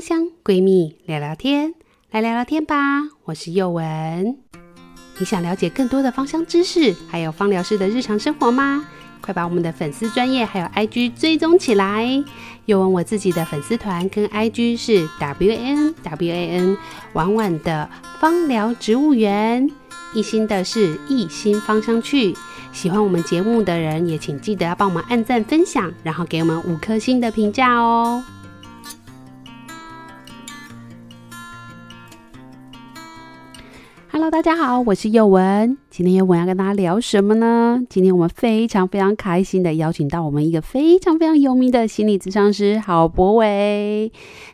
香闺蜜聊聊天，来聊聊天吧。我是宥雯。你想了解更多的芳香知识，还有芳疗师的日常生活吗？快把我们的粉丝专业还有 IG 追踪起来。又文我自己的粉丝团跟 IG 是 W N W A N 婉婉的芳疗植物园，一心的是一心芳香趣。喜欢我们节目的人也请记得要帮我们按赞分享，然后给我们五颗星的评价哦。Hello，大家好，我是宥雯。今天我要跟大家聊什么呢？今天我们非常非常开心的邀请到我们一个非常非常有名的心理咨商师郝博伟。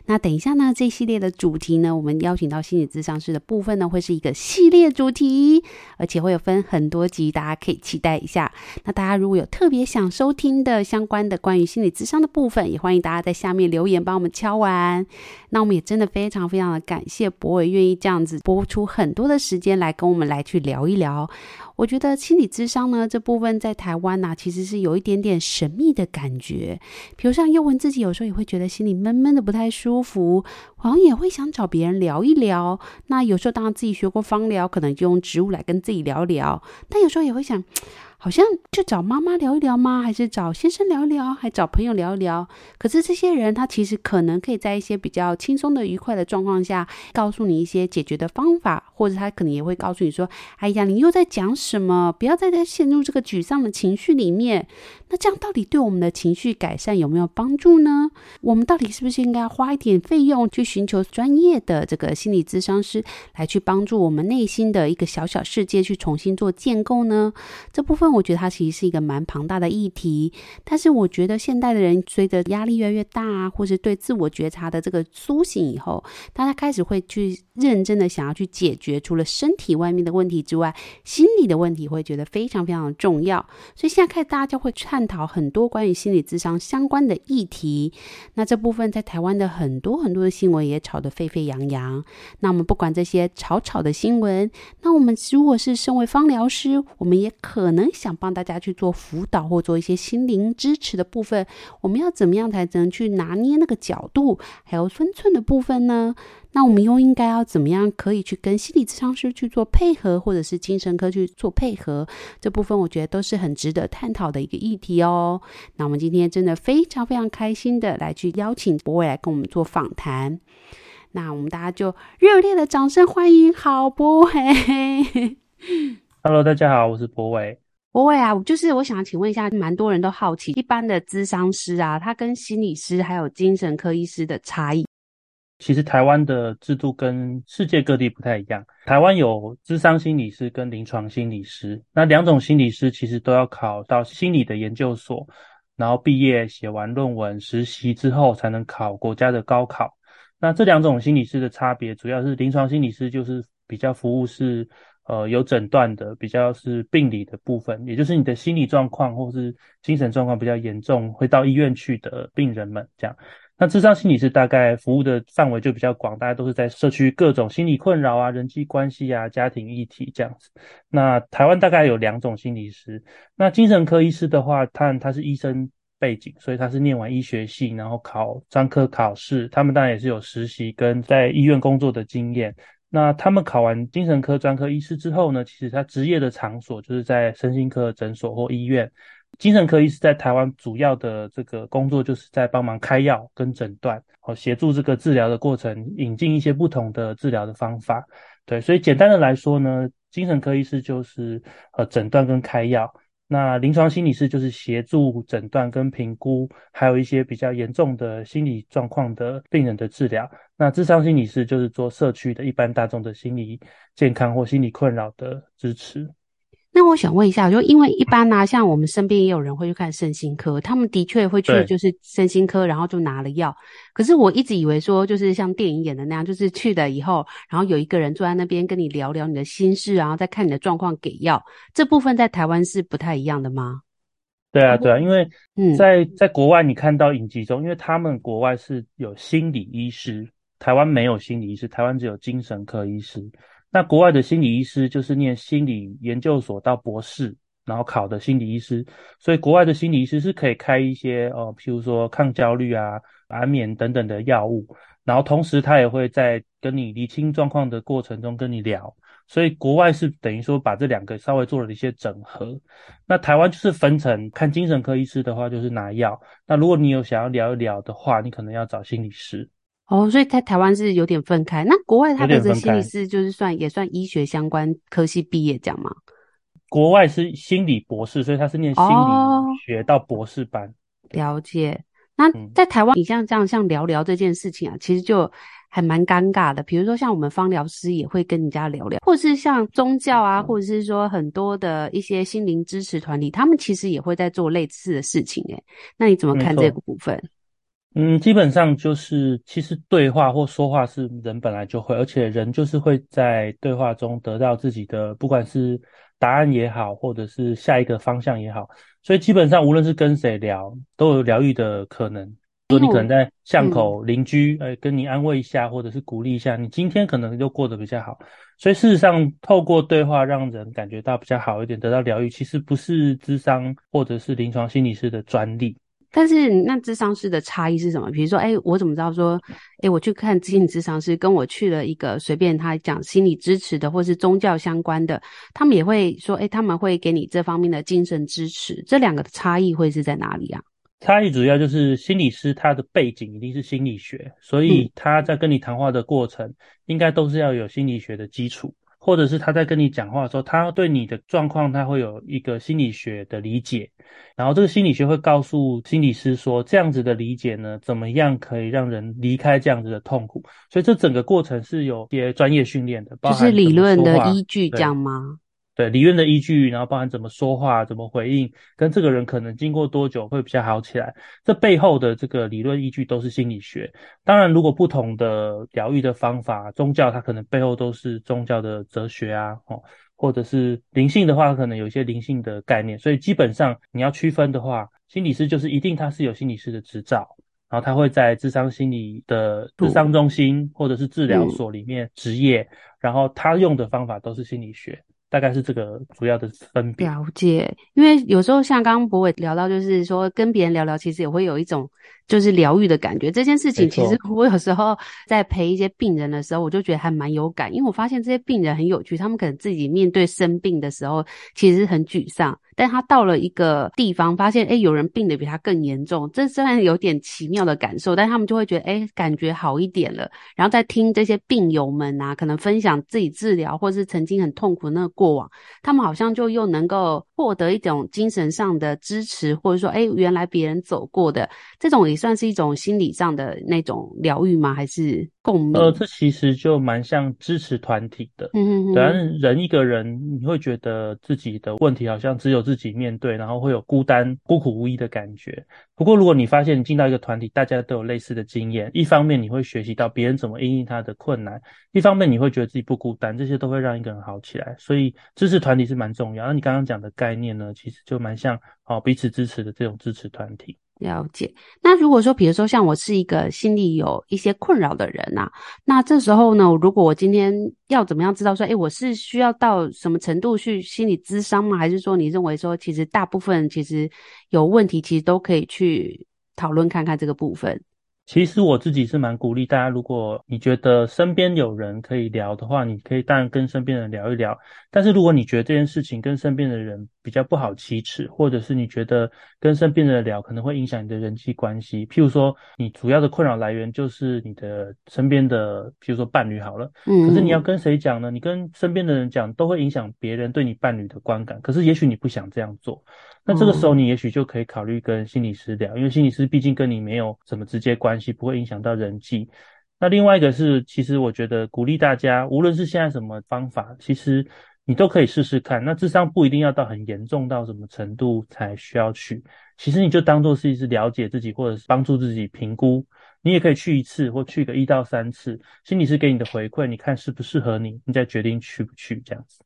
那等一下呢，这系列的主题呢，我们邀请到心理咨商师的部分呢，会是一个系列主题，而且会有分很多集，大家可以期待一下。那大家如果有特别想收听的相关的关于心理咨商的部分，也欢迎大家在下面留言帮我们敲完。那我们也真的非常非常的感谢博伟愿意这样子播出很多的时间来跟我们来去聊一聊。我觉得心理智商呢，这部分在台湾呢、其实是有一点点神秘的感觉。比如像又文自己有时候也会觉得心里闷闷的不太舒服，好像也会想找别人聊一聊。那有时候当然自己学过芳疗，可能就用植物来跟自己聊聊。但有时候也会想。好像就找妈妈聊一聊吗？还是找先生聊一聊？还找朋友聊一聊？可是这些人他其实可能可以在一些比较轻松的、愉快的状况下，告诉你一些解决的方法，或者他可能也会告诉你说：“哎呀，你又在讲什么？不要再再陷入这个沮丧的情绪里面。”那这样到底对我们的情绪改善有没有帮助呢？我们到底是不是应该花一点费用去寻求专业的这个心理咨商师来去帮助我们内心的一个小小世界去重新做建构呢？这部分。我觉得它其实是一个蛮庞大的议题，但是我觉得现代的人随着压力越来越大，或是对自我觉察的这个苏醒以后，大家开始会去认真的想要去解决除了身体外面的问题之外，心理的问题会觉得非常非常的重要。所以现在开始大家就会探讨很多关于心理智商相关的议题。那这部分在台湾的很多很多的新闻也炒得沸沸扬扬。那我们不管这些吵吵的新闻，那我们如果是身为芳疗师，我们也可能。想帮大家去做辅导或做一些心灵支持的部分，我们要怎么样才能去拿捏那个角度，还有分寸的部分呢？那我们又应该要怎么样可以去跟心理咨商师去做配合，或者是精神科去做配合？这部分我觉得都是很值得探讨的一个议题哦。那我们今天真的非常非常开心的来去邀请博伟来跟我们做访谈。那我们大家就热烈的掌声欢迎好博伟。Hello，大家好，我是博伟。博伟啊，就是我想请问一下，蛮多人都好奇，一般的咨商师啊，他跟心理师还有精神科医师的差异。其实台湾的制度跟世界各地不太一样。台湾有咨商心理师跟临床心理师，那两种心理师其实都要考到心理的研究所，然后毕业写完论文实习之后才能考国家的高考。那这两种心理师的差别，主要是临床心理师就是比较服务是。呃，有诊断的比较是病理的部分，也就是你的心理状况或是精神状况比较严重，会到医院去的病人们这样。那智商心理师大概服务的范围就比较广，大家都是在社区各种心理困扰啊、人际关系啊、家庭议题这样子。那台湾大概有两种心理师，那精神科医师的话，他他是医生背景，所以他是念完医学系，然后考专科考试，他们当然也是有实习跟在医院工作的经验。那他们考完精神科专科医师之后呢，其实他职业的场所就是在身心科诊所或医院。精神科医师在台湾主要的这个工作就是在帮忙开药跟诊断，和协助这个治疗的过程，引进一些不同的治疗的方法。对，所以简单的来说呢，精神科医师就是呃诊断跟开药。那临床心理师就是协助诊断跟评估，还有一些比较严重的心理状况的病人的治疗。那智商心理师就是做社区的一般大众的心理健康或心理困扰的支持。那我想问一下，就因为一般呢、啊，像我们身边也有人会去看身心科，他们的确会去就是身心科，然后就拿了药。可是我一直以为说，就是像电影演的那样，就是去了以后，然后有一个人坐在那边跟你聊聊你的心事，然后再看你的状况给药。这部分在台湾是不太一样的吗？对啊，对啊，因为在在国外你看到影集中，因为他们国外是有心理医师，台湾没有心理医师，台湾只有精神科医师。那国外的心理医师就是念心理研究所到博士，然后考的心理医师，所以国外的心理医师是可以开一些呃，譬如说抗焦虑啊、安眠等等的药物，然后同时他也会在跟你厘清状况的过程中跟你聊。所以国外是等于说把这两个稍微做了一些整合，那台湾就是分成看精神科医师的话就是拿药，那如果你有想要聊一聊的话，你可能要找心理师。哦，所以在台湾是有点分开。那国外他的这心理师就是算也算医学相关科系毕业这样吗？国外是心理博士，所以他是念心理学到博士班。哦，了解。那在台湾，你像这样像聊聊这件事情啊，其实就。还蛮尴尬的，比如说像我们芳疗师也会跟人家聊聊，或者是像宗教啊，或者是说很多的一些心灵支持团体，他们其实也会在做类似的事情。诶，那你怎么看这个部分？嗯，基本上就是其实对话或说话是人本来就会，而且人就是会在对话中得到自己的，不管是答案也好，或者是下一个方向也好，所以基本上无论是跟谁聊，都有疗愈的可能。说你可能在巷口邻居，呃，跟你安慰一下，或者是鼓励一下，你今天可能就过得比较好。所以事实上，透过对话让人感觉到比较好一点，得到疗愈，其实不是智商或者是临床心理师的专利。但是那智商师的差异是什么？比如说，哎，我怎么知道说，哎，我去看心理智商师，跟我去了一个随便他讲心理支持的，或是宗教相关的，他们也会说，哎，他们会给你这方面的精神支持。这两个的差异会是在哪里啊？差异主要就是心理师他的背景一定是心理学，所以他在跟你谈话的过程，应该都是要有心理学的基础，或者是他在跟你讲话的时候，他对你的状况他会有一个心理学的理解，然后这个心理学会告诉心理师说，这样子的理解呢，怎么样可以让人离开这样子的痛苦，所以这整个过程是有些专业训练的，包含就是理论的依据，这样吗？对理论的依据，然后包含怎么说话、怎么回应，跟这个人可能经过多久会比较好起来，这背后的这个理论依据都是心理学。当然，如果不同的疗愈的方法，宗教它可能背后都是宗教的哲学啊，哦，或者是灵性的话，可能有一些灵性的概念。所以基本上你要区分的话，心理师就是一定他是有心理师的执照，然后他会在智商心理的智商中心或者是治疗所里面执业，然后他用的方法都是心理学。大概是这个主要的分别。了解，因为有时候像刚刚博伟聊到，就是说跟别人聊聊，其实也会有一种就是疗愈的感觉。这件事情其实我有时候在陪一些病人的时候，我就觉得还蛮有感，因为我发现这些病人很有趣，他们可能自己面对生病的时候，其实很沮丧。但他到了一个地方，发现诶有人病得比他更严重，这虽然有点奇妙的感受，但他们就会觉得诶感觉好一点了。然后再听这些病友们啊，可能分享自己治疗或是曾经很痛苦的那个过往，他们好像就又能够获得一种精神上的支持，或者说诶原来别人走过的这种也算是一种心理上的那种疗愈吗？还是共鸣？呃，这其实就蛮像支持团体的，嗯嗯，对啊，人一个人，你会觉得自己的问题好像只有自己面对，然后会有孤单、孤苦无依的感觉。不过，如果你发现你进到一个团体，大家都有类似的经验，一方面你会学习到别人怎么应应他的困难，一方面你会觉得自己不孤单，这些都会让一个人好起来。所以，支持团体是蛮重要。那你刚刚讲的概念呢，其实就蛮像哦，彼此支持的这种支持团体。了解。那如果说，比如说像我是一个心里有一些困扰的人呐，那这时候呢，如果我今天要怎么样知道说，诶，我是需要到什么程度去心理咨商吗？还是说你认为说，其实大部分其实有问题，其实都可以去讨论看看这个部分？其实我自己是蛮鼓励大家，如果你觉得身边有人可以聊的话，你可以当然跟身边人聊一聊。但是如果你觉得这件事情跟身边的人比较不好启齿，或者是你觉得跟身边的人聊可能会影响你的人际关系，譬如说你主要的困扰来源就是你的身边的，譬如说伴侣好了，嗯，可是你要跟谁讲呢？你跟身边的人讲都会影响别人对你伴侣的观感。可是也许你不想这样做，那这个时候你也许就可以考虑跟心理师聊，因为心理师毕竟跟你没有什么直接关系。不会影响到人际。那另外一个是，其实我觉得鼓励大家，无论是现在什么方法，其实你都可以试试看。那智商不一定要到很严重到什么程度才需要去，其实你就当做是一次了解自己，或者是帮助自己评估。你也可以去一次，或去个一到三次，心理师给你的回馈，你看适不适合你，你再决定去不去这样子。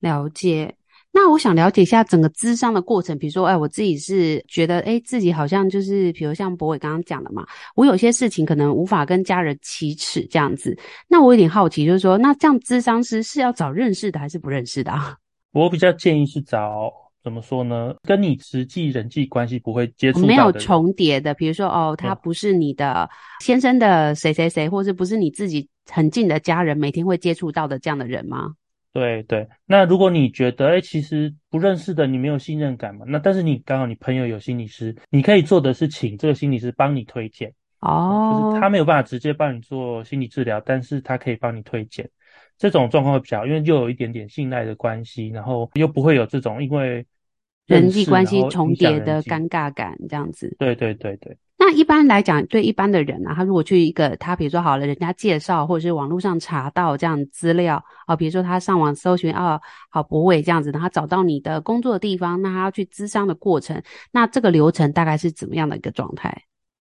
了解。那我想了解一下整个咨商的过程，比如说，哎，我自己是觉得，哎，自己好像就是，比如像博伟刚刚讲的嘛，我有些事情可能无法跟家人启齿这样子。那我有点好奇，就是说，那这样咨商师是要找认识的还是不认识的啊？我比较建议是找怎么说呢？跟你实际人际关系不会接触没有重叠的。比如说，哦，他不是你的先生的谁谁谁，或者不是你自己很近的家人，每天会接触到的这样的人吗？对对。那如果你觉得，哎，其实不认识的你没有信任感嘛？那但是你刚好你朋友有心理师，你可以做的是请这个心理师帮你推荐。哦。就是他没有办法直接帮你做心理治疗，但是他可以帮你推荐。这种状况会比较好，因为又有一点点信赖的关系，然后又不会有这种因为人际关系重叠的尴尬感，这样子。对对对对。那一般来讲，对一般的人啊，他如果去一个他比如说好了，人家介绍或者是网络上查到这样资料啊，比如说他上网搜寻啊，好博伟这样子，然后他找到你的工作的地方，那他要去咨商的过程，那这个流程大概是怎么样的一个状态？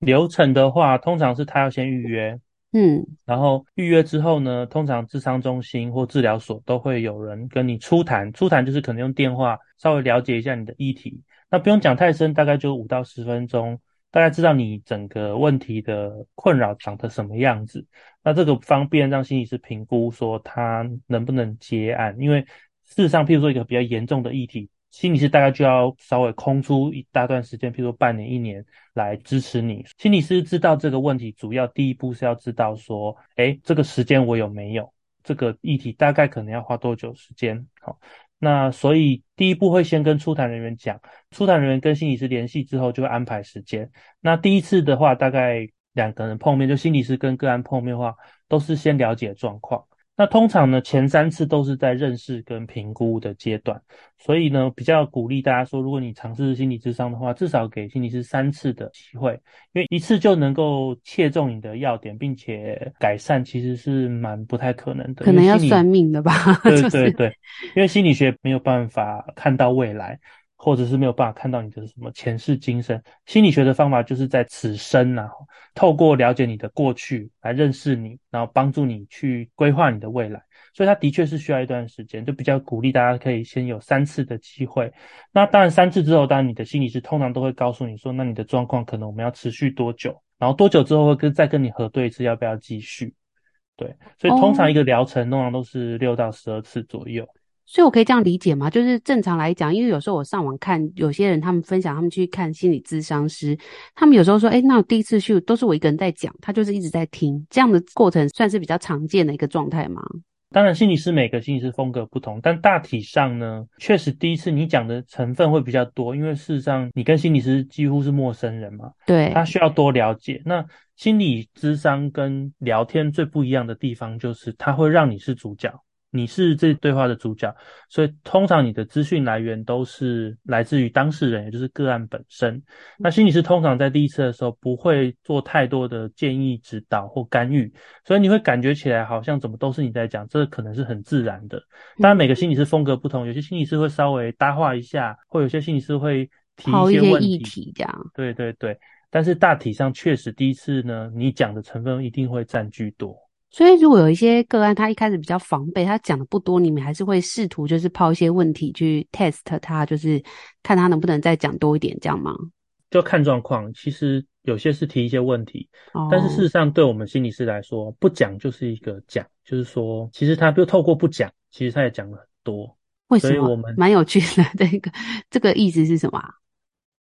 流程的话，通常是他要先预约。嗯，然后预约之后呢，通常咨商中心或治疗所都会有人跟你初谈，初谈就是可能用电话稍微了解一下你的议题，那不用讲太深，大概就五到十分钟，大概知道你整个问题的困扰长得什么样子，那这个方便让心理师评估说他能不能接案，因为事实上，譬如说一个比较严重的议题。心理师大概就要稍微空出一大段时间，譬如说半年、一年来支持你。心理师知道这个问题，主要第一步是要知道说，诶，这个时间我有没有？这个议题大概可能要花多久时间？好，那所以第一步会先跟出谈人员讲，出谈人员跟心理师联系之后就会安排时间。那第一次的话，大概两个人碰面，就心理师跟个案碰面的话，都是先了解状况。那通常呢，前三次都是在认识跟评估的阶段，所以呢，比较鼓励大家说，如果你尝试心理智商的话，至少给心理师三次的机会，因为一次就能够切中你的要点，并且改善，其实是蛮不太可能的。可能要算命的吧？对对对，因为心理学没有办法看到未来。或者是没有办法看到你的什么前世今生，心理学的方法就是在此生啊，透过了解你的过去来认识你，然后帮助你去规划你的未来。所以它的确是需要一段时间，就比较鼓励大家可以先有三次的机会。那当然三次之后，当然你的心理师通常都会告诉你说，那你的状况可能我们要持续多久，然后多久之后会跟再跟你核对一次要不要继续。对，所以通常一个疗程通常都是六到十二次左右。所以，我可以这样理解吗？就是正常来讲，因为有时候我上网看，有些人他们分享他们去看心理咨商师，他们有时候说，诶，那我第一次去都是我一个人在讲，他就是一直在听，这样的过程算是比较常见的一个状态吗？当然，心理师每个心理师风格不同，但大体上呢，确实第一次你讲的成分会比较多，因为事实上你跟心理师几乎是陌生人嘛，对，他需要多了解。那心理咨商跟聊天最不一样的地方，就是他会让你是主角。你是这对话的主角，所以通常你的资讯来源都是来自于当事人，也就是个案本身。那心理师通常在第一次的时候不会做太多的建议、指导或干预，所以你会感觉起来好像怎么都是你在讲，这可能是很自然的。当然，每个心理师风格不同，有些心理师会稍微搭话一下，或有些心理师会提一些问题，这样。对对对，但是大体上确实第一次呢，你讲的成分一定会占据多。所以，如果有一些个案，他一开始比较防备，他讲的不多，你们还是会试图就是抛一些问题去 test 他，就是看他能不能再讲多一点，这样吗？就看状况。其实有些是提一些问题，哦、但是事实上，对我们心理师来说，不讲就是一个讲，就是说，其实他就透过不讲，其实他也讲了很多。为什么？所以我们蛮有趣的，这个这个意思是什么？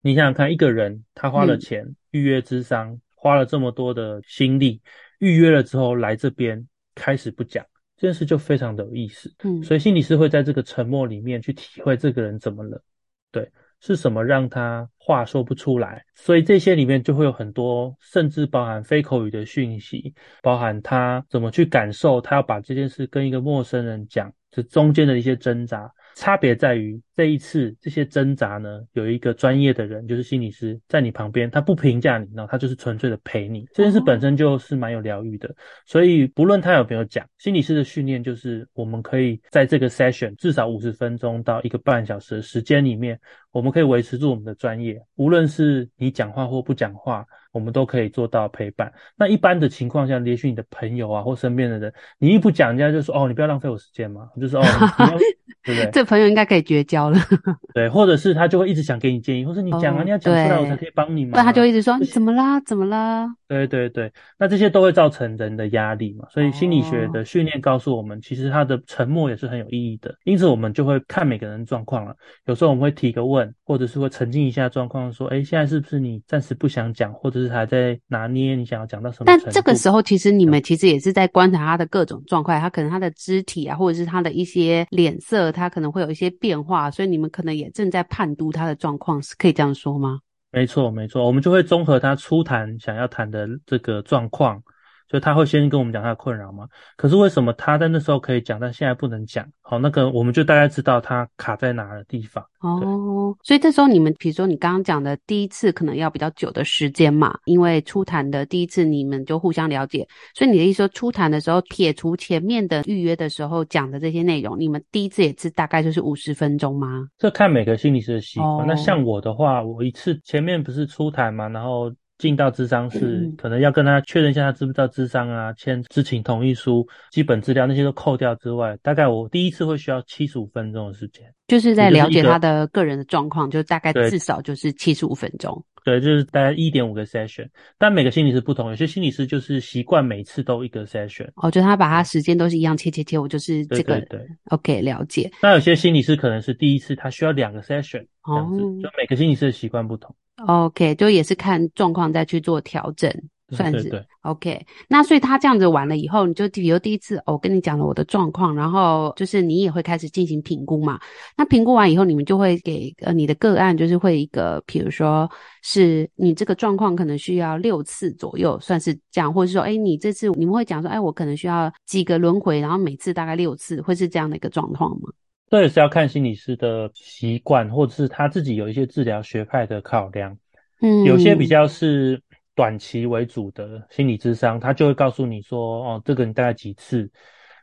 你想想看，一个人他花了钱、嗯、预约智商，花了这么多的心力。预约了之后来这边开始不讲这件事就非常的有意思，嗯，所以心理师会在这个沉默里面去体会这个人怎么了，对，是什么让他话说不出来，所以这些里面就会有很多，甚至包含非口语的讯息，包含他怎么去感受，他要把这件事跟一个陌生人讲，这中间的一些挣扎。差别在于这一次这些挣扎呢，有一个专业的人，就是心理师在你旁边，他不评价你，然后他就是纯粹的陪你。这件事本身就是蛮有疗愈的，所以不论他有没有讲，心理师的训练就是我们可以在这个 session 至少五十分钟到一个半小时的时间里面，我们可以维持住我们的专业，无论是你讲话或不讲话。我们都可以做到陪伴。那一般的情况下，也许你的朋友啊或身边的人，你一不讲，人家就说：“哦，你不要浪费我时间嘛。”就是哦，你不要 对不对？这朋友应该可以绝交消了。对，或者是他就会一直想给你建议，或者你讲啊，哦、你要讲出来，我才可以帮你嘛。不然他就一直说你怎么啦，怎么啦？对对对，那这些都会造成人的压力嘛。所以心理学的训练告诉我们，其实他的沉默也是很有意义的。因此，我们就会看每个人状况了。有时候我们会提个问，或者是会沉浸一下状况，说：“哎，现在是不是你暂时不想讲，或者是还在拿捏你想要讲到什么？”但这个时候，其实你们其实也是在观察他的各种状况，他可能他的肢体啊，或者是他的一些脸色，他可能会有一些变化，所以你们可能也正在判读他的状况，是可以这样说吗？没错，没错，我们就会综合他初谈想要谈的这个状况。所以他会先跟我们讲他的困扰吗？可是为什么他在那时候可以讲，但现在不能讲？好，那个我们就大概知道他卡在哪的地方。哦，所以这时候你们，比如说你刚刚讲的第一次可能要比较久的时间嘛，因为初谈的第一次你们就互相了解，所以你的意思说初谈的时候撇除前面的预约的时候讲的这些内容，你们第一次也是大概就是五十分钟吗？这看每个心理师的习惯。哦，那像我的话，我一次前面不是初谈嘛，然后。进到咨商室，可能要跟他确认一下他知不知道咨商啊，签知情同意书、基本资料那些都扣掉之外，大概我第一次会需要七十五分钟的时间，就是在了解他的个人的状况，就大概至少就是七十五分钟。对，就是大概一点五个 session，但每个心理师不同，有些心理师就是习惯每次都一个 session。哦，就他把他时间都是一样切切切，我就是这个。对对对。OK，了解。那有些心理师可能是第一次，他需要两个 session，这样子，哦，就每个心理师的习惯不同。OK，就也是看状况再去做调整，算是。对对对。OK，那所以他这样子完了以后，你就比如第一次，哦，我跟你讲了我的状况，然后就是你也会开始进行评估嘛。那评估完以后，你们就会给呃你的个案，就是会一个，比如说是你这个状况可能需要六次左右，算是这样，或者是说，哎，你这次你们会讲说，哎，我可能需要几个轮回，然后每次大概六次，会是这样的一个状况吗？这也是要看心理师的习惯，或者是他自己有一些治疗学派的考量。嗯，有些比较是短期为主的心理咨商，他就会告诉你说，哦，这个你大概几次，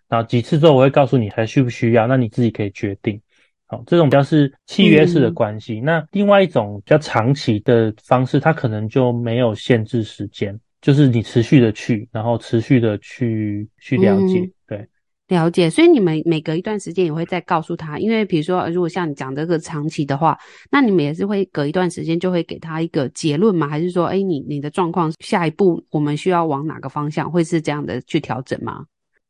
然后几次之后我会告诉你还需不需要，那你自己可以决定。好，这种比较是契约式的关系。嗯。那另外一种比较长期的方式，它可能就没有限制时间，就是你持续的去，然后持续的去去了解，嗯、对。了解，所以你们每隔一段时间也会再告诉他，因为比如说，如果像你讲这个长期的话，那你们也是会隔一段时间就会给他一个结论吗？还是说，哎，你你的状况下一步我们需要往哪个方向，会是这样的去调整吗？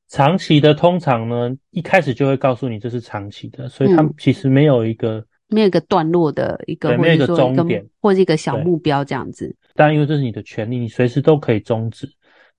长期的通常呢，一开始就会告诉你这是长期的，所以他们其实没有一个、嗯、没有一个段落的一个，没有一个终点，或者一个小目标这样子。当然，因为这是你的权利，你随时都可以终止。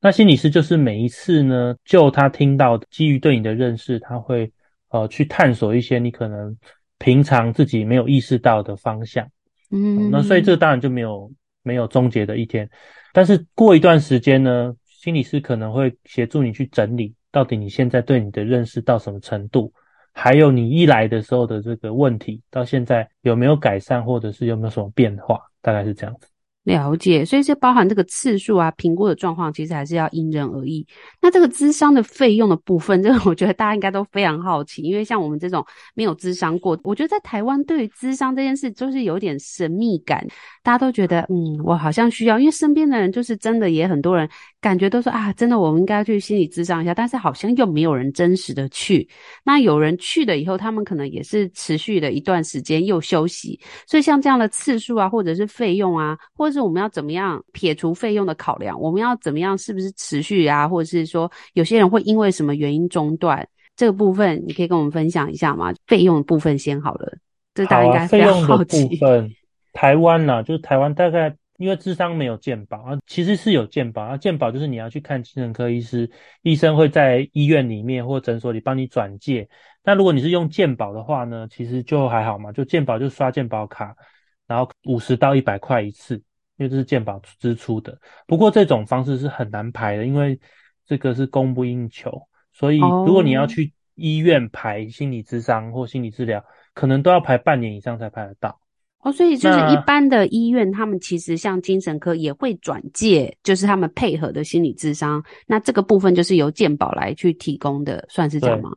那心理师就是每一次呢，就他听到的，基于对你的认识，他会呃去探索一些你可能平常自己没有意识到的方向。嗯，嗯，那所以这当然就没有没有终结的一天。但是过一段时间呢，心理师可能会协助你去整理，到底你现在对你的认识到什么程度，还有你一来的时候的这个问题，到现在有没有改善，或者是有没有什么变化，大概是这样子。了解，所以这包含这个次数啊，评估的状况，其实还是要因人而异。那这个咨商的费用的部分，这个我觉得大家应该都非常好奇，因为像我们这种没有咨商过，我觉得在台湾对于咨商这件事就是有点神秘感，大家都觉得嗯，我好像需要，因为身边的人就是真的也很多人感觉都说啊，真的我们应该去心理咨商一下，但是好像又没有人真实的去。那有人去了以后，他们可能也是持续的一段时间又休息，所以像这样的次数啊，或者是费用啊，或者是我们要怎么样撇除费用的考量？我们要怎么样？是不是持续啊？或者是说，有些人会因为什么原因中断？这个部分你可以跟我们分享一下吗？费用的部分先好了，这大家应该非常好奇。费用的部分，台湾呢、啊，就是台湾大概因为智商没有健保啊，其实是有健保啊，健保就是你要去看精神科医师，医生会在医院里面或诊所里帮你转介。那如果你是用健保的话呢，其实就还好嘛，就健保就刷健保卡，然后五十到一百块一次。因为这是健保支出的，不过这种方式是很难排的，因为这个是供不应求，所以如果你要去医院排心理咨商或心理治疗，可能都要排半年以上才排得到。哦，所以就是一般的医院，他们其实像精神科也会转介，就是他们配合的心理智商，那这个部分就是由健保来去提供的，算是这样吗？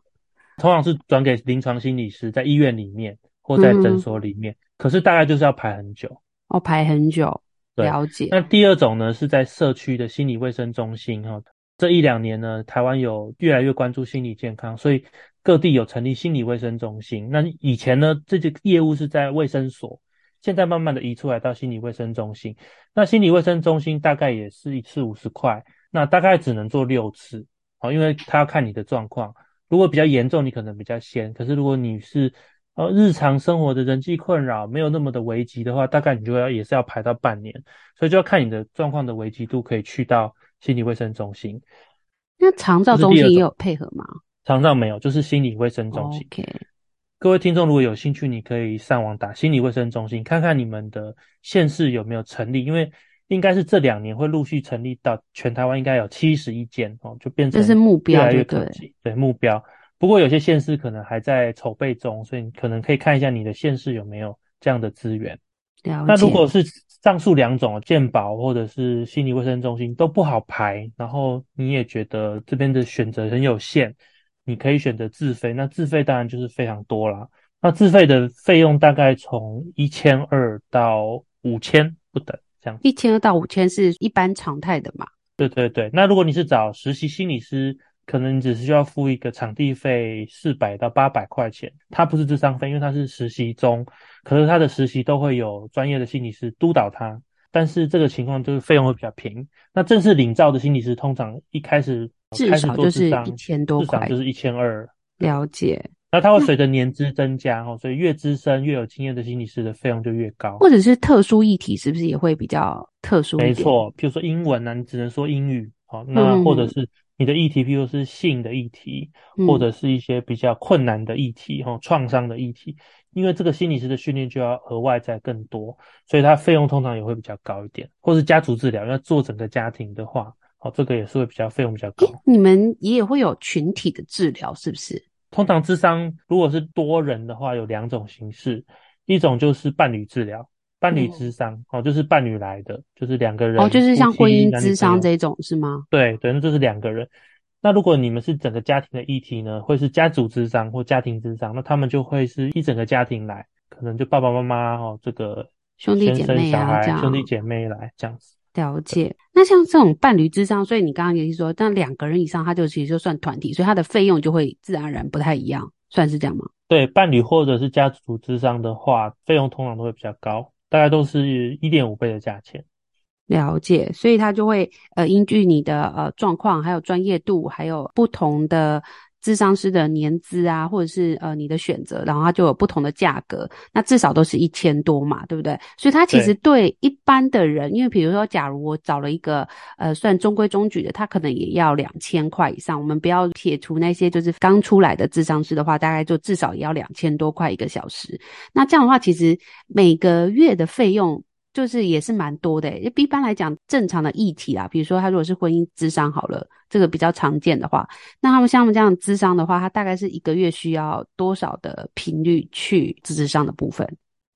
通常是转给临床心理师，在医院里面或在诊所里面，嗯，可是大概就是要排很久。哦，排很久。了解。那第二种呢，是在社区的心理卫生中心哈。这一两年呢，台湾有越来越关注心理健康，所以各地有成立心理卫生中心。那以前呢，这些业务是在卫生所，现在慢慢的移出来到心理卫生中心。那心理卫生中心大概也是一次五十块，那大概只能做六次，好，因为他要看你的状况。如果比较严重，你可能比较先。可是如果你是呃日常生活的人际困扰没有那么的危急的话，大概你就要也是要排到半年。所以就要看你的状况的危急度，可以去到心理卫生中心。那长照中心也有配合吗？长照没有，就是心理卫生中心。OK，各位听众如果有兴趣，你可以上网打心理卫生中心，看看你们的县市有没有成立，因为应该是这两年会陆续成立到全台湾，应该有七十一间哦，就变成这是目标，越来越可及。对目标。不过有些县市可能还在筹备中，所以你可能可以看一下你的县市有没有这样的资源。那如果是上述两种健保或者是心理卫生中心都不好排，然后你也觉得这边的选择很有限，你可以选择自费。那自费当然就是非常多啦。那自费的费用大概从一千二到五千不等，这样。一千二到五千是一般常态的嘛？对对对。那如果你是找实习心理师，可能你只是需要付一个场地费四百到八百块钱，它不是智商费，因为它是实习中。可是他的实习都会有专业的心理师督导他，但是这个情况就是费用会比较便宜。那正式领照的心理师通常一开始至少就是一千多块，至少就是一千二。了解。那它会随着年资增加哦，所以越资深越有经验的心理师的费用就越高。或者是特殊议题是不是也会比较特殊？没错，比如说英文啊，你只能说英语。好，那或者是你的议题，譬如是性的议题，嗯、或者是一些比较困难的议题，哈、嗯，创伤的议题，因为这个心理师的训练就要额外再更多，所以它费用通常也会比较高一点。或是家族治疗要做整个家庭的话，好，这个也是会比较费用比较高。你们也会有群体的治疗，是不是？通常智商如果是多人的话，有两种形式，一种就是伴侣治疗。伴侣智商、嗯、哦，就是伴侣来的，就是两个人哦，就是像婚姻智商这种是吗？对对，那就是两个人。那如果你们是整个家庭的议题呢，会是家族智商或家庭智商，那他们就会是一整个家庭来，可能就爸爸妈妈哦，这个兄弟姐妹啊，兄弟姐妹来这样子。了解。那像这种伴侣智商，所以你刚刚也是说，但两个人以上，他就其实就算团体，所以他的费用就会自然而然不太一样，算是这样吗？对，伴侣或者是家族智商的话，费用通常都会比较高。大概都是一点五倍的价钱，了解，所以他就会呃，依据你的呃状况，还有专业度，还有不同的咨商师的年资啊，或者是呃你的选择，然后它就有不同的价格。那至少都是一千多嘛，对不对？所以它其实对一般的人，因为比如说，假如我找了一个呃算中规中矩的，他可能也要两千块以上。我们不要撇除那些就是刚出来的智商师的话，大概就至少也要两千多块一个小时。那这样的话，其实每个月的费用。就是也是蛮多的，一般来讲，正常的议题啊，比如说他如果是婚姻咨商好了，这个比较常见的话，那他们像我们这样咨商的话，他大概是一个月需要多少的频率去咨商的部分？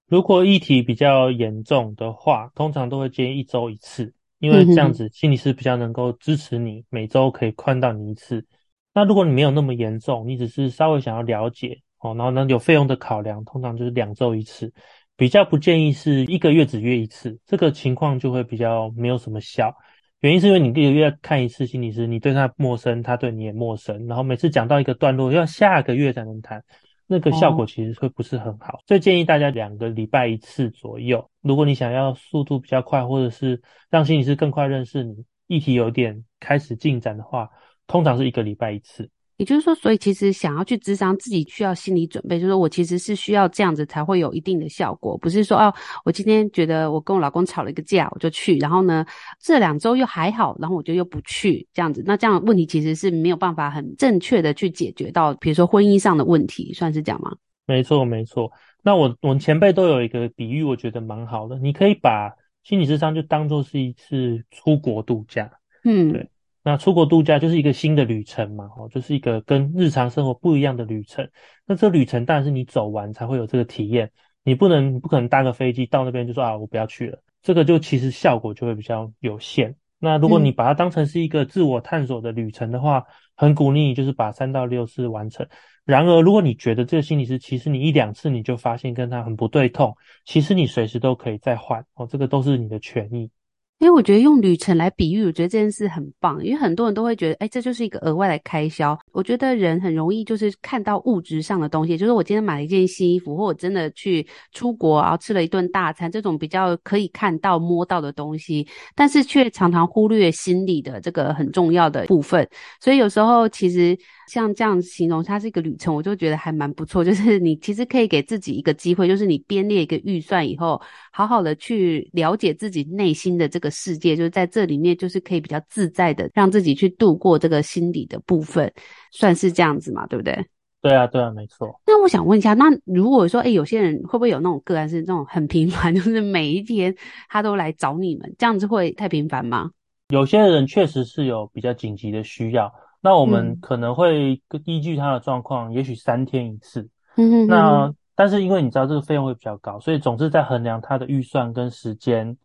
如果议题比较严重的话，通常都会建议一周一次，因为这样子心理师比较能够支持你，每周可以看到你一次。那如果你没有那么严重，你只是稍微想要了解哦，然后呢有费用的考量，通常就是两周一次。比较不建议是一个月只约一次，这个情况就会比较没有什么效。原因是因为你一个月看一次心理师，你对他陌生，他对你也陌生，然后每次讲到一个段落，要下个月才能谈，那个效果其实会不是很好。所以建议大家两个礼拜一次左右。如果你想要速度比较快，或者是让心理师更快认识你，议题有点开始进展的话，通常是一个礼拜一次。也就是说，所以其实想要去咨商，自己需要心理准备，就是说我其实是需要这样子才会有一定的效果，不是说哦，我今天觉得我跟我老公吵了一个架，我就去，然后呢，这两周又还好，然后我就又不去，这样子，那这样问题其实是没有办法很正确的去解决到，比如说婚姻上的问题，算是这样吗？没错，没错。那我我们前辈都有一个比喻，我觉得蛮好的，你可以把心理咨商就当做是一次出国度假，嗯，对。那出国度假就是一个新的旅程嘛，哦，就是一个跟日常生活不一样的旅程。那这旅程当然是你走完才会有这个体验，你不能不可能搭个飞机到那边就说啊，我不要去了，这个就其实效果就会比较有限。那如果你把它当成是一个自我探索的旅程的话，很鼓励你就是把三到六次完成。然而，如果你觉得这个心理师其实你一两次你就发现跟他很不对痛，其实你随时都可以再换哦，这个都是你的权益。因为我觉得用旅程来比喻，我觉得这件事很棒。因为很多人都会觉得，哎，这就是一个额外的开销。我觉得人很容易就是看到物质上的东西，就是我今天买了一件新衣服，或我真的去出国，然后吃了一顿大餐，这种比较可以看到、摸到的东西，但是却常常忽略心理的这个很重要的部分。所以有时候其实像这样形容它是一个旅程，我就觉得还蛮不错。就是你其实可以给自己一个机会，就是你编列一个预算以后，好好的去了解自己内心的这个。世界就是在这里面，就是可以比较自在的让自己去度过这个心理的部分，算是这样子嘛，对不对？对啊，对啊，没错。那我想问一下，那如果说，哎，有些人会不会有那种个案是那种很频繁，就是每一天他都来找你们，这样子会太频繁吗？有些人确实是有比较紧急的需要，那我们可能会依据他的状况，嗯、也许三天一次。嗯。那但是因为你知道这个费用会比较高，所以总是在衡量他的预算跟时间。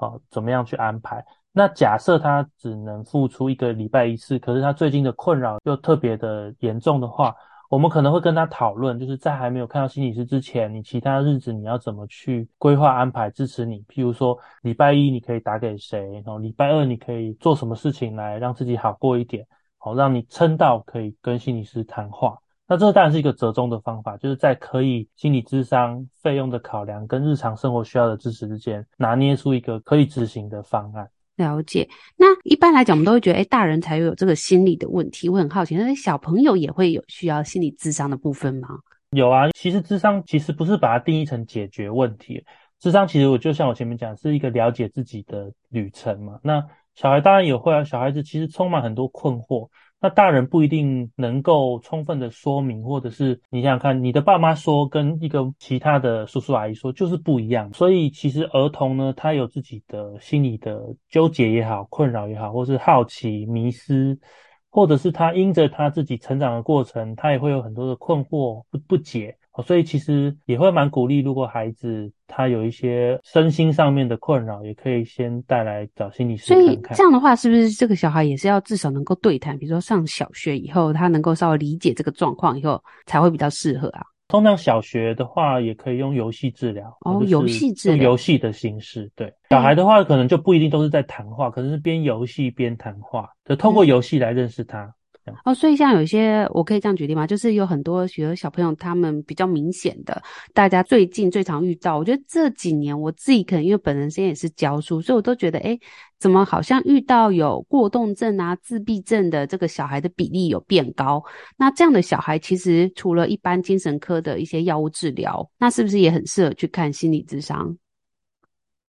啊，怎么样去安排？那假设他只能付出一个礼拜一次，可是他最近的困扰又特别的严重的话，我们可能会跟他讨论，就是在还没有看到心理师之前，你其他日子你要怎么去规划安排，支持你。譬如说，礼拜一你可以打给谁，然后礼拜二你可以做什么事情来让自己好过一点，好，让你撑到可以跟心理师谈话。那这当然是一个折中的方法，就是在可以心理智商费用的考量跟日常生活需要的支持之间，拿捏出一个可以执行的方案。了解。那一般来讲，我们都会觉得，诶，大人才有这个心理的问题。我很好奇，那小朋友也会有需要心理智商的部分吗？有啊，其实智商其实不是把它定义成解决问题，智商其实我就像我前面讲，是一个了解自己的旅程嘛。那小孩当然也会啊，小孩子其实充满很多困惑。那大人不一定能够充分的说明，或者是你想想看，你的爸妈说跟一个其他的叔叔阿姨说就是不一样。所以其实儿童呢，他有自己的心理的纠结也好，困扰也好，或是好奇、迷失，或者是他因着他自己成长的过程，他也会有很多的困惑不不解。所以其实也会蛮鼓励，如果孩子他有一些身心上面的困扰，也可以先带来找心理师看看。所以这样的话，是不是这个小孩也是要至少能够对谈？比如说上小学以后，他能够稍微理解这个状况以后，才会比较适合啊。通常小学的话，也可以用游戏治疗哦，游戏治疗，用游戏的形式。对，小孩的话，可能就不一定都是在谈话，可能是边游戏边谈话，就透过游戏来认识他。嗯哦，所以像有一些，我可以这样举例吗？就是有很多学小朋友，他们比较明显的，大家最近最常遇到，我觉得这几年我自己可能因为本人现在也是教书，所以我都觉得，诶，怎么好像遇到有过动症啊、自闭症的这个小孩的比例有变高？那这样的小孩其实除了一般精神科的一些药物治疗，那是不是也很适合去看心理智商？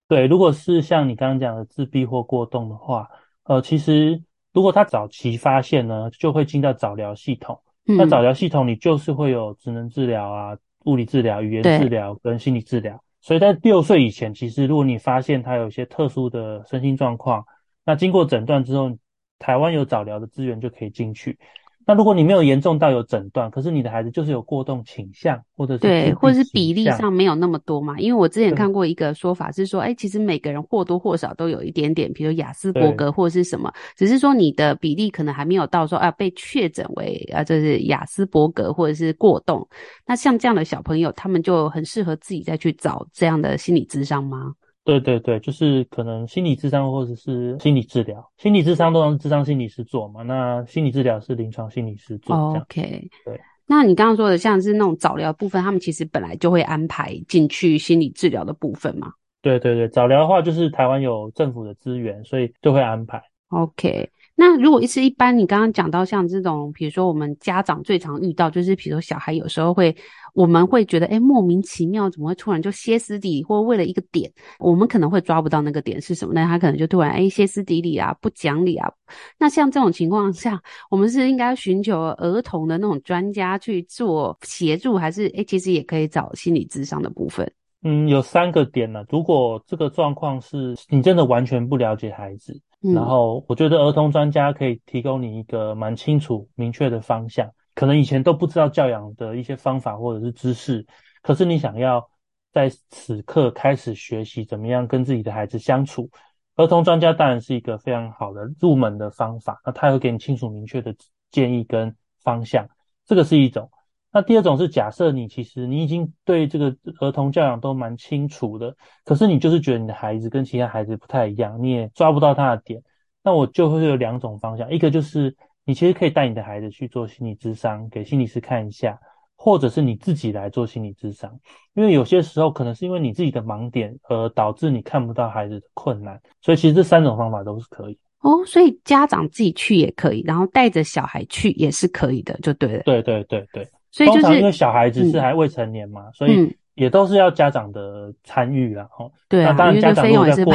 对，如果是像你刚刚讲的自闭或过动的话，呃，其实。如果他早期发现呢，就会进到早疗系统。嗯、那早疗系统你就是会有职能治疗啊、物理治疗、语言治疗跟心理治疗。所以在六岁以前，其实如果你发现他有一些特殊的身心状况，那经过诊断之后，台湾有早疗的资源就可以进去。那如果你没有严重到有诊断，可是你的孩子就是有过动倾向，或者是对，或者是比例上没有那么多嘛？因为我之前看过一个说法是说，哎，其实每个人或多或少都有一点点，比如雅斯伯格或者是什么，只是说你的比例可能还没有到说啊被确诊为啊这是雅斯伯格或者是过动。那像这样的小朋友，他们就很适合自己再去找这样的心理智商吗？对对对，就是可能心理智商或者是心理治疗，心理智商都让智商心理师做嘛，那心理治疗是临床心理师做。OK，对。那你刚刚说的像是那种早疗部分，他们其实本来就会安排进去心理治疗的部分嘛？对对对，早疗的话就是台湾有政府的资源，所以就会安排。OK。那如果是一般，你刚刚讲到像这种，比如说我们家长最常遇到，就是比如说小孩有时候会，我们会觉得，诶，莫名其妙，怎么会突然就歇斯底里，或为了一个点，我们可能会抓不到那个点是什么，那他可能就突然诶歇斯底里啊，不讲理啊。那像这种情况下，我们是应该寻求儿童的那种专家去做协助，还是诶其实也可以找心理咨商的部分？嗯，有三个点呢。如果这个状况是你真的完全不了解孩子，然后我觉得儿童专家可以提供你一个蛮清楚、明确的方向。可能以前都不知道教养的一些方法或者是知识，可是你想要在此刻开始学习怎么样跟自己的孩子相处，儿童专家当然是一个非常好的入门的方法。那他会给你清楚、明确的建议跟方向，这个是一种。那第二种是假设你其实你已经对这个儿童教养都蛮清楚的，可是你就是觉得你的孩子跟其他孩子不太一样，你也抓不到他的点。那我就会有两种方向，一个就是你其实可以带你的孩子去做心理咨商，给心理师看一下，或者是你自己来做心理咨商。因为有些时候可能是因为你自己的盲点而导致你看不到孩子的困难，所以其实这三种方法都是可以。哦，所以家长自己去也可以，然后带着小孩去也是可以的，就对了。对对对对。所以就是通常因为小孩子是还未成年嘛，嗯、所以也都是要家长的参与啦。齁。对啊，那当然家长如果在过，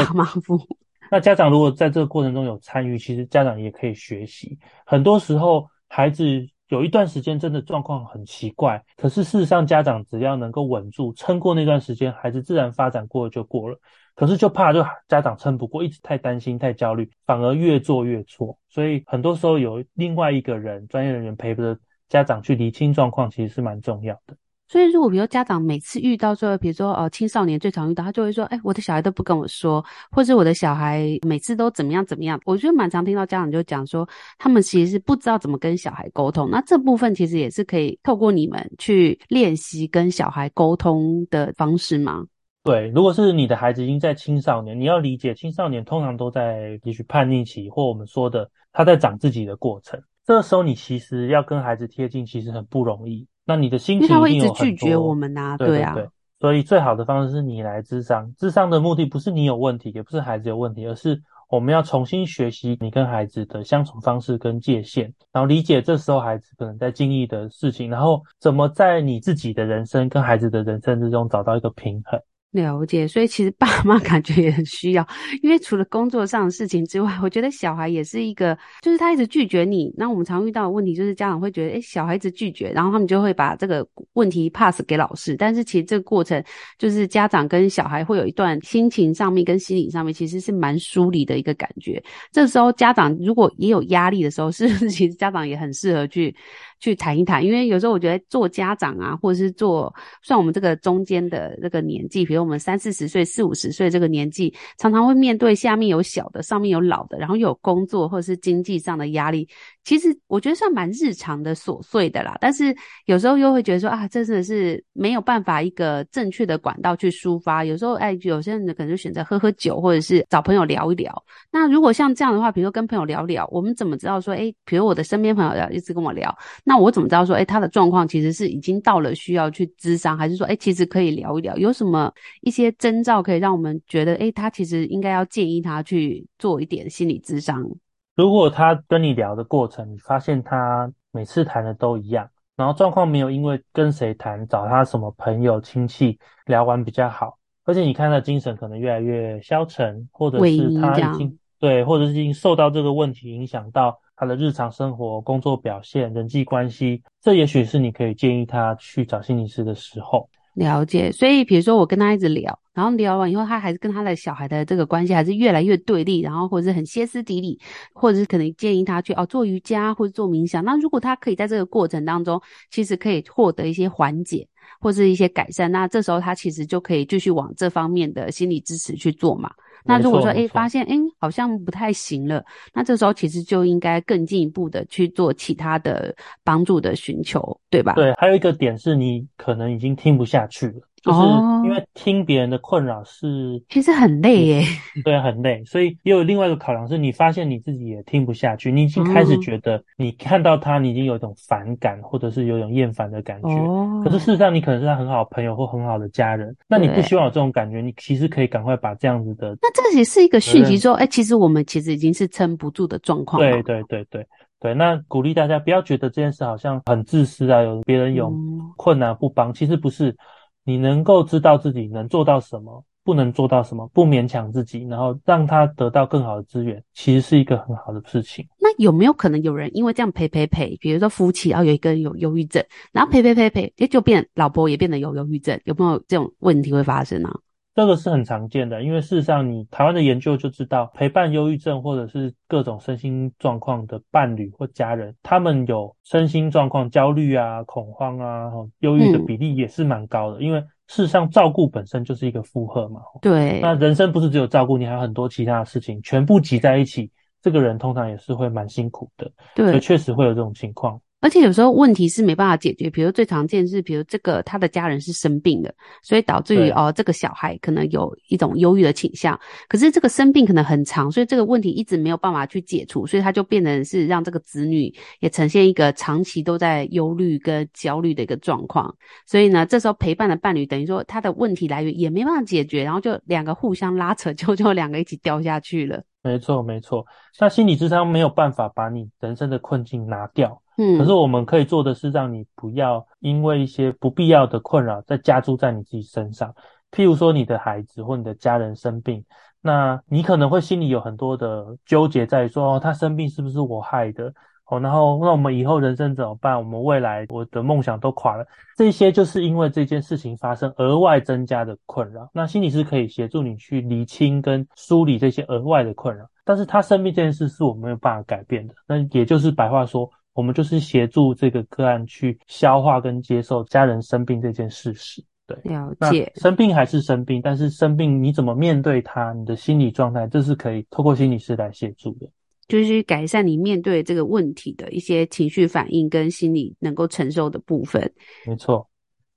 那家长如果在这个过程中有参与，其实家长也可以学习。很多时候孩子有一段时间真的状况很奇怪，可是事实上家长只要能够稳住，撑过那段时间，孩子自然发展过了就过了。可是就怕就家长撑不过，一直太担心、太焦虑，反而越做越错。所以很多时候有另外一个人、专业人员陪着。家长去厘清状况，其实是蛮重要的。所以，如果比如家长每次遇到说，比如说呃青少年最常遇到，他就会说：“哎，我的小孩都不跟我说，或者我的小孩每次都怎么样怎么样。”我觉得蛮常听到家长就讲说，他们其实是不知道怎么跟小孩沟通。那这部分其实也是可以透过你们去练习跟小孩沟通的方式吗？对，如果是你的孩子已经在青少年，你要理解青少年通常都在也许叛逆期，或我们说的他在长自己的过程。这个时候，你其实要跟孩子贴近，其实很不容易。那你的心情一直拒绝我们呐，对啊。对，所以最好的方式是你来智商。智商的目的不是你有问题，也不是孩子有问题，而是我们要重新学习你跟孩子的相处方式跟界限，然后理解这时候孩子可能在经历的事情，然后怎么在你自己的人生跟孩子的人生之中找到一个平衡。了解，所以其实爸妈感觉也很需要，因为除了工作上的事情之外，我觉得小孩也是一个，就是他一直拒绝你。那我们常遇到的问题就是家长会觉得，诶，小孩子拒绝，然后他们就会把这个问题 pass 给老师。但是其实这个过程，就是家长跟小孩会有一段心情上面跟心理上面其实是蛮疏离的一个感觉。这时候家长如果也有压力的时候，是不是其实家长也很适合去去谈一谈？因为有时候我觉得做家长啊，或者是做算我们这个中间的这个年纪，比如我们三四十岁、四五十岁这个年纪，常常会面对下面有小的、上面有老的，然后有工作或者是经济上的压力。其实我觉得算蛮日常的琐碎的啦，但是有时候又会觉得说啊，这真的是没有办法一个正确的管道去抒发。有时候哎，有些人可能就选择喝喝酒，或者是找朋友聊一聊。那如果像这样的话，比如说跟朋友聊聊，我们怎么知道说，哎，比如我的身边朋友要一直跟我聊，那我怎么知道说，哎，他的状况其实是已经到了需要去咨商，还是说，哎，其实可以聊一聊？有什么一些征兆可以让我们觉得，哎，他其实应该要建议他去做一点心理咨商？如果他跟你聊的过程，你发现他每次谈的都一样，然后状况没有因为跟谁谈，找他什么朋友亲戚聊完比较好，而且你看他的精神可能越来越消沉，或者是他已经对，或者是已经受到这个问题影响到他的日常生活、工作表现、人际关系，这也许是你可以建议他去找心理师的时候。了解，所以比如说我跟他一直聊，然后聊完以后，他还是跟他的小孩的这个关系还是越来越对立，然后或者是很歇斯底里，或者是可能建议他去哦做瑜伽或者做冥想。那如果他可以在这个过程当中，其实可以获得一些缓解或是一些改善，那这时候他其实就可以继续往这方面的心理支持去做嘛。那如果说，哎，发现，哎，好像不太行了，那这时候其实就应该更进一步的去做其他的帮助的寻求，对吧？对，还有一个点是你可能已经听不下去了。就是因为听别人的困扰是，其实很累耶。对，很累。所以也有另外一个考量，是你发现你自己也听不下去，你已经开始觉得你看到他，你已经有一种反感，或者是有一种厌烦的感觉。哦。可是事实上，你可能是他很好的朋友或很好的家人，那你不希望有这种感觉，你其实可以赶快把这样子的。那这也是一个讯息，说，哎，其实我们其实已经是撑不住的状况。对对对对对。那鼓励大家不要觉得这件事好像很自私啊，有别人有困难不帮，其实不是。你能够知道自己能做到什么，不能做到什么，不勉强自己，然后让他得到更好的资源，其实是一个很好的事情。那有没有可能有人因为这样陪陪陪，比如说夫妻，然后有一个人有忧郁症，然后陪陪陪陪，诶就变老婆也变得有忧郁症，有没有这种问题会发生呢？这个是很常见的，因为事实上，你台湾的研究就知道，陪伴忧郁症或者是各种身心状况的伴侣或家人，他们有身心状况焦虑啊、恐慌啊、忧郁的比例也是蛮高的。嗯、因为事实上，照顾本身就是一个负荷嘛。对。那人生不是只有照顾，你还有很多其他的事情，全部挤在一起，这个人通常也是会蛮辛苦的。对。所以确实会有这种情况。而且有时候问题是没办法解决，比如最常见是，比如这个他的家人是生病的，所以导致于哦这个小孩可能有一种忧郁的倾向。可是这个生病可能很长，所以这个问题一直没有办法去解除，所以他就变成是让这个子女也呈现一个长期都在忧虑跟焦虑的一个状况。所以呢，这时候陪伴的伴侣等于说他的问题来源也没办法解决，然后就两个互相拉扯，就就两个一起掉下去了。没错，没错。那心理智商没有办法把你人生的困境拿掉。嗯，可是我们可以做的是，让你不要因为一些不必要的困扰再加诸在你自己身上。譬如说，你的孩子或你的家人生病，那你可能会心里有很多的纠结，在说，哦，他生病是不是我害的？哦，然后那我们以后人生怎么办？我们未来我的梦想都垮了。这些就是因为这件事情发生额外增加的困扰。那心理师可以协助你去厘清跟梳理这些额外的困扰，但是他生病这件事是我没有办法改变的。那也就是白话说。我们就是协助这个个案去消化跟接受家人生病这件事实，对，了解。生病还是生病，但是生病你怎么面对它，你的心理状态，这是可以透过心理师来协助的，就是改善你面对这个问题的一些情绪反应跟心理能够承受的部分。没错，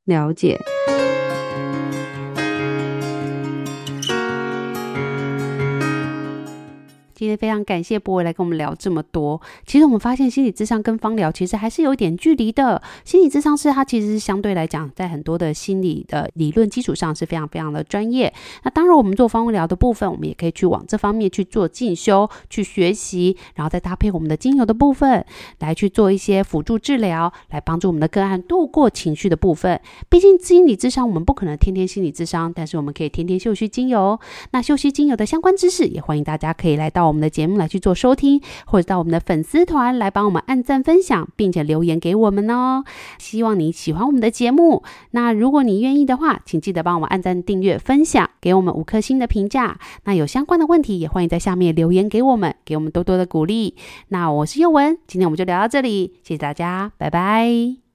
了解。今天非常感谢柏纬来跟我们聊这么多。其实我们发现心理智商跟芳疗其实还是有一点距离的。心理智商是它其实是相对来讲，在很多的心理的理论基础上是非常非常的专业。那当然，我们做芳疗的部分，我们也可以去往这方面去做进修、去学习，然后再搭配我们的精油的部分，来去做一些辅助治疗，来帮助我们的个案度过情绪的部分。毕竟心理智商我们不可能天天心理智商，但是我们可以天天嗅吸精油。那嗅吸精油的相关知识，也欢迎大家可以来到。我们的节目来去做收听，或者到我们的粉丝团来帮我们按赞分享，并且留言给我们哦。希望你喜欢我们的节目。那如果你愿意的话，请记得帮我们按赞、订阅、分享，给我们五颗星的评价。那有相关的问题，也欢迎在下面留言给我们，给我们多多的鼓励。那我是幼文，今天我们就聊到这里，谢谢大家，拜拜。